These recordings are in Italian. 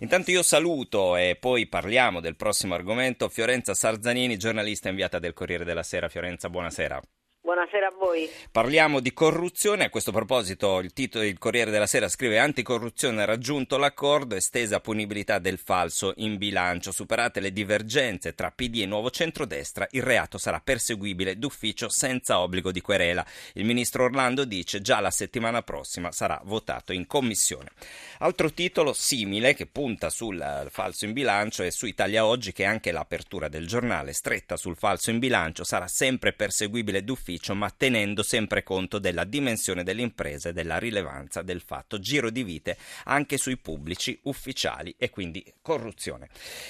Intanto io saluto e poi parliamo del prossimo argomento Fiorenza Sarzanini, giornalista inviata del Corriere della Sera. Fiorenza, buonasera. Buonasera a voi. Parliamo di corruzione. A questo proposito, il titolo del Corriere della Sera scrive: Anticorruzione raggiunto l'accordo, estesa punibilità del falso in bilancio. Superate le divergenze tra PD e Nuovo Centrodestra, il reato sarà perseguibile d'ufficio senza obbligo di querela. Il ministro Orlando dice: già la settimana prossima sarà votato in commissione. Altro titolo simile che punta sul falso in bilancio è su Italia Oggi, che anche l'apertura del giornale stretta sul falso in bilancio sarà sempre perseguibile d'ufficio beneficio, ma tenendo sempre conto della dimensione dell'impresa e della rilevanza del fatto. Giro di vite anche sui pubblici ufficiali e quindi corruzione.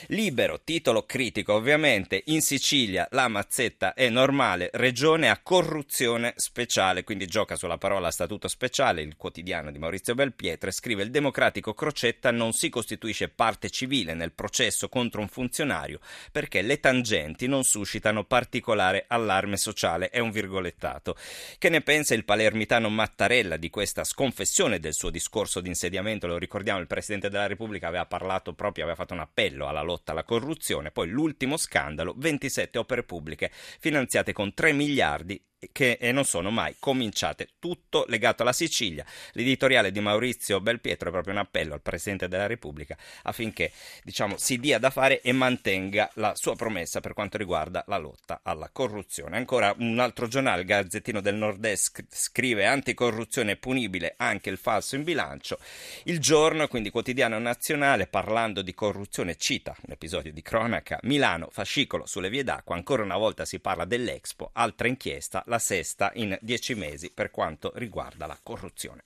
Libero, titolo critico ovviamente, in Sicilia la mazzetta è normale, regione a corruzione speciale, quindi gioca sulla parola statuto speciale, il quotidiano di Maurizio Belpietre scrive il democratico Crocetta non si costituisce parte civile nel processo contro un funzionario perché le tangenti non suscitano particolare allarme sociale, è un virgolettato virgolettato. Che ne pensa il palermitano Mattarella di questa sconfessione del suo discorso di insediamento? Lo ricordiamo, il Presidente della Repubblica aveva parlato proprio, aveva fatto un appello alla lotta alla corruzione, poi l'ultimo scandalo, 27 opere pubbliche finanziate con 3 miliardi che non sono mai cominciate. Tutto legato alla Sicilia. L'editoriale di Maurizio Belpietro è proprio un appello al Presidente della Repubblica affinché diciamo, si dia da fare e mantenga la sua promessa per quanto riguarda la lotta alla corruzione. Ancora un altro giornale, il Gazzettino del Nord-Est, scrive anticorruzione punibile anche il falso in bilancio. Il giorno, quindi quotidiano nazionale, parlando di corruzione, cita un episodio di cronaca. Milano, fascicolo sulle vie d'acqua, ancora una volta si parla dell'Expo, altra inchiesta la sesta in dieci mesi per quanto riguarda la corruzione.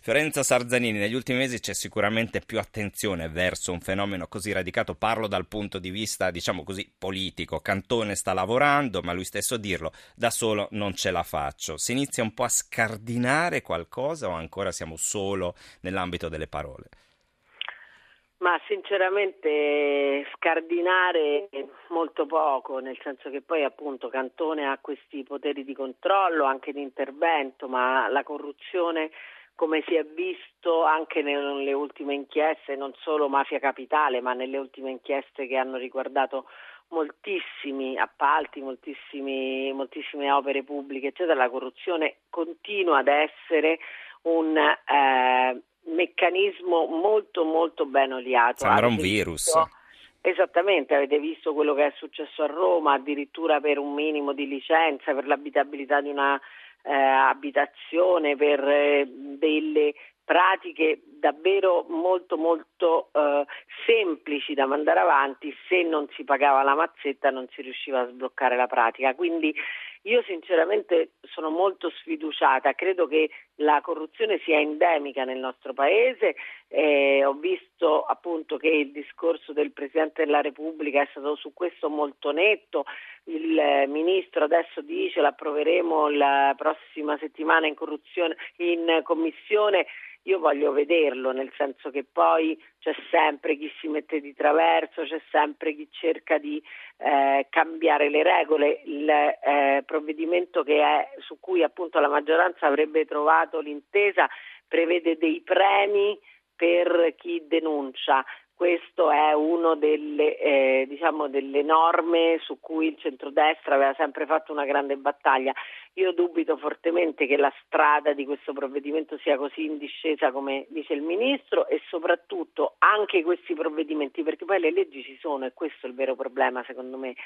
Fiorenza Sarzanini, negli ultimi mesi c'è sicuramente più attenzione verso un fenomeno così radicato, parlo dal punto di vista, diciamo così, politico. Cantone sta lavorando, ma lui stesso dirlo, da solo non ce la faccio. Si inizia un po' a scardinare qualcosa o ancora siamo solo nell'ambito delle parole? Ma sinceramente scardinare molto poco, nel senso che poi appunto Cantone ha questi poteri di controllo, anche di intervento, ma la corruzione come si è visto anche nelle ultime inchieste, non solo mafia capitale, ma nelle ultime inchieste che hanno riguardato moltissimi appalti, moltissime opere pubbliche, eccetera, la corruzione continua ad essere un eh, meccanismo molto molto ben oliato. Sembra un virus. Visto, esattamente, avete visto quello che è successo a Roma, addirittura per un minimo di licenza, per l'abitabilità di una eh, abitazione, per eh, delle pratiche davvero molto molto eh, semplici da mandare avanti, se non si pagava la mazzetta non si riusciva a sbloccare la pratica. Quindi io sinceramente sono molto sfiduciata, credo che la corruzione sia endemica nel nostro paese, eh, ho visto appunto che il discorso del Presidente della Repubblica è stato su questo molto netto, il Ministro adesso dice l'approveremo la prossima settimana in, in commissione io voglio vederlo, nel senso che poi c'è sempre chi si mette di traverso, c'è sempre chi cerca di eh, cambiare le regole. Il eh, provvedimento è, su cui appunto la maggioranza avrebbe trovato l'intesa prevede dei premi per chi denuncia questo è una delle, eh, diciamo delle, norme su cui il centrodestra aveva sempre fatto una grande battaglia. Io dubito fortemente che la strada di questo provvedimento sia così in discesa come dice il Ministro e soprattutto anche questi provvedimenti, perché poi le leggi ci sono e questo è il vero problema secondo me.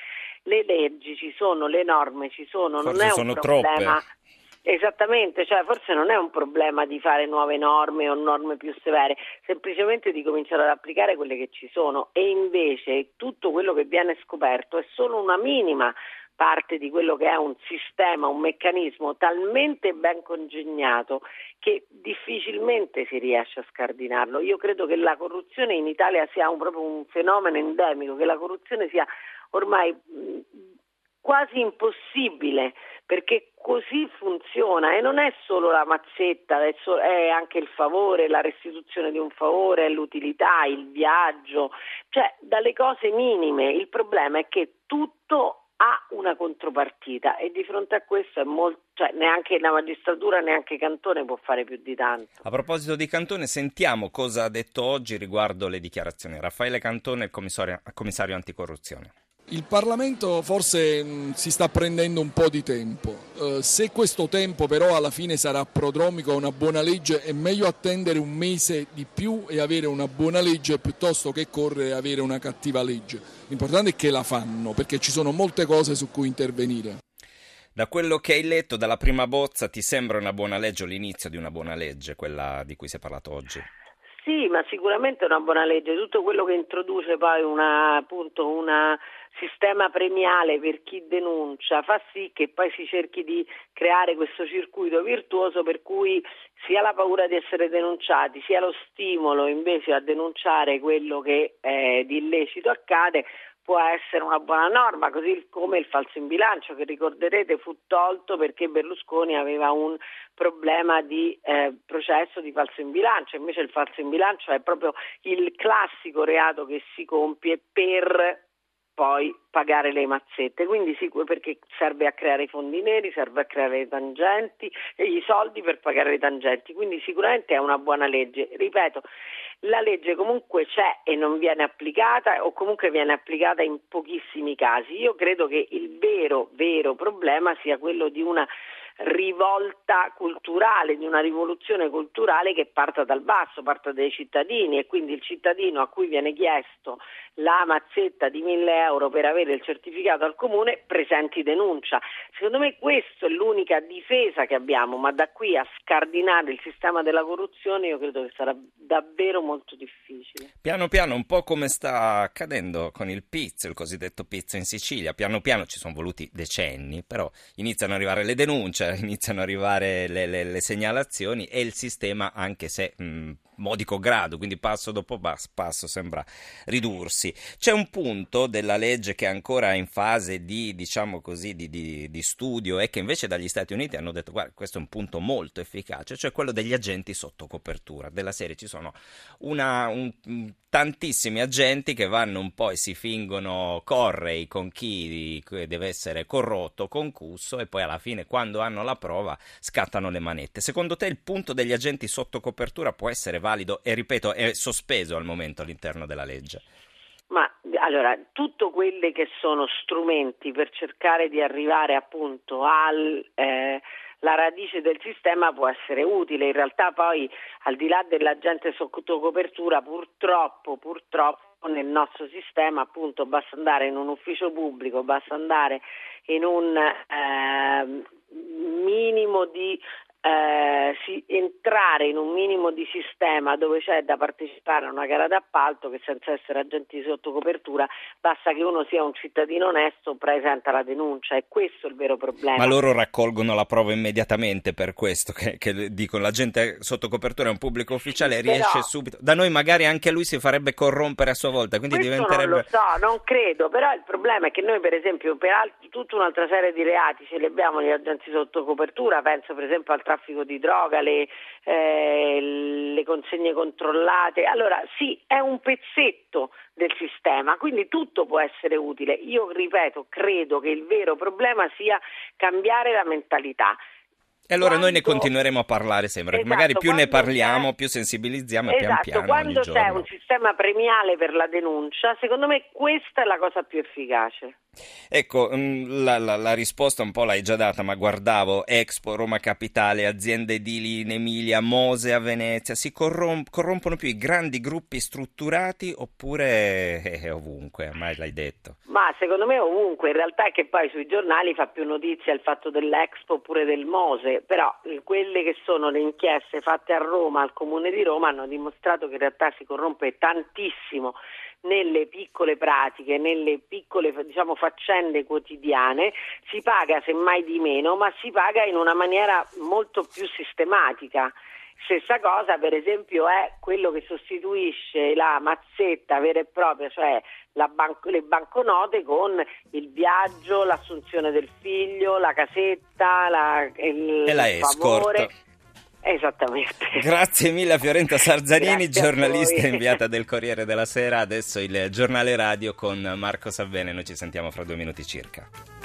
Le leggi ci sono, le norme ci sono, Forse non è un problema. Troppe. Esattamente, cioè forse non è un problema di fare nuove norme o norme più severe, semplicemente di cominciare ad applicare quelle che ci sono e invece tutto quello che viene scoperto è solo una minima parte di quello che è un sistema, un meccanismo talmente ben congegnato che difficilmente si riesce a scardinarlo. Io credo che la corruzione in Italia sia un, proprio un fenomeno endemico, che la corruzione sia ormai quasi impossibile perché così funziona e non è solo la mazzetta, è, anche il favore, la restituzione di un favore, l'utilità, il viaggio, cioè dalle cose minime. Il problema è che tutto ha una contropartita e di fronte a questo molto, cioè, neanche la magistratura neanche Cantone può fare più di tanto. A proposito di Cantone, sentiamo cosa ha detto oggi riguardo le dichiarazioni. Raffaele Cantone, commissario, commissario anticorruzione. Il Parlamento forse mh, mm, si sta prendendo un po' di tempo, uh, se questo tempo però alla fine sarà prodromico a una buona legge è meglio attendere un mese di più e avere una buona legge piuttosto che correre e avere una cattiva legge. L'importante è che la fanno perché ci sono molte cose su cui intervenire. Da quello che hai letto dalla prima bozza ti sembra una buona legge o l'inizio di una buona legge, quella di cui si è parlato oggi? Sì, ma sicuramente è una buona legge. Tutto quello che introduce poi una, appunto, una sistema premiale per chi denuncia fa sì che poi si cerchi di creare questo circuito virtuoso per cui sia la paura di essere denunciati sia lo stimolo invece a denunciare quello che eh, di illecito accade può essere una buona norma, così come il falso in bilancio che ricorderete fu tolto perché Berlusconi aveva un problema di eh, processo di falso in bilancio, invece il falso in bilancio è proprio il classico reato che si compie per poi pagare le mazzette, quindi sì, perché serve a creare i fondi neri, serve a creare le tangenti e i soldi per pagare le tangenti, quindi sicuramente è una buona legge. Ripeto, la legge comunque c'è e non viene applicata o comunque viene applicata in pochissimi casi. Io credo che il vero, vero problema sia quello di una rivolta culturale, di una rivoluzione culturale che parta dal basso, parta dai cittadini e quindi il cittadino a cui viene chiesto la mazzetta di 1000 euro per avere il certificato al comune presenti denuncia. Secondo me questa è l'unica difesa che abbiamo, ma da qui a scardinare il sistema della corruzione io credo che sarà davvero molto difficile. Piano piano, un po' come sta accadendo con il pizzo, il cosiddetto pizzo in Sicilia, piano piano ci sono voluti decenni, però iniziano ad arrivare le denunce, iniziano ad arrivare le, le, le segnalazioni e il sistema, anche se mh, modico grado, quindi passo dopo passo sembra ridursi. C'è un punto della legge che è ancora in fase di, diciamo così, di, di, di studio e che invece dagli Stati Uniti hanno detto guarda questo è un punto molto efficace, cioè quello degli agenti sotto copertura. Della serie ci sono una, un, tantissimi agenti che vanno un po' e si fingono correi con chi deve essere corrotto, concusso e poi alla fine quando hanno la prova scattano le manette. Secondo te il punto degli agenti sotto copertura può essere valido e ripeto è sospeso al momento all'interno della legge? Ma allora, tutto quelli che sono strumenti per cercare di arrivare appunto al eh, radice del sistema può essere utile. In realtà poi al di là dell'agente sotto copertura purtroppo, purtroppo nel nostro sistema appunto basta andare in un ufficio pubblico, basta andare in un eh, minimo di eh, si, entrare in un minimo di sistema dove c'è da partecipare a una gara d'appalto che senza essere agenti sotto copertura basta che uno sia un cittadino onesto presenta la denuncia e questo è il vero problema. Ma loro raccolgono la prova immediatamente per questo che, che dicono l'agente sotto copertura è un pubblico ufficiale riesce però, subito. Da noi magari anche lui si farebbe corrompere a sua volta, quindi diventerebbe... Non lo so, non credo, però il problema è che noi per esempio per alt- tutta un'altra serie di reati ce li abbiamo gli agenti sotto copertura, penso per esempio al traffico traffico di droga, le, eh, le consegne controllate. Allora sì, è un pezzetto del sistema, quindi tutto può essere utile. Io ripeto, credo che il vero problema sia cambiare la mentalità. E allora quando... noi ne continueremo a parlare sempre, esatto, magari più ne parliamo, più sensibilizziamo esatto, pian piano. Quando c'è un sistema premiale per la denuncia, secondo me questa è la cosa più efficace. Ecco, mm, la, la, la, risposta un po' l'hai già data, ma guardavo Expo, Roma Capitale, aziende edili in Emilia, Mose a Venezia, si corrom- corrompono più i grandi gruppi strutturati oppure eh, ovunque, mai l'hai detto? Ma secondo me ovunque, in realtà è che poi sui giornali fa più notizia il fatto dell'Expo oppure del Mose, però quelle che sono le inchieste fatte a Roma, al Comune di Roma, hanno dimostrato che in realtà si corrompe tantissimo nelle piccole pratiche, nelle piccole diciamo, faccende quotidiane, si paga semmai di meno, ma si paga in una maniera molto più sistematica. Stessa cosa, per esempio, è quello che sostituisce la mazzetta vera e propria, cioè ban- le banconote, con il viaggio, l'assunzione del figlio, la casetta, la, il, e la escort. Esattamente. Grazie mille a Fiorenta Sarzanini, giornalista inviata del Corriere della Sera. Adesso il giornale radio con Marco Savvene. Noi ci sentiamo fra due minuti circa.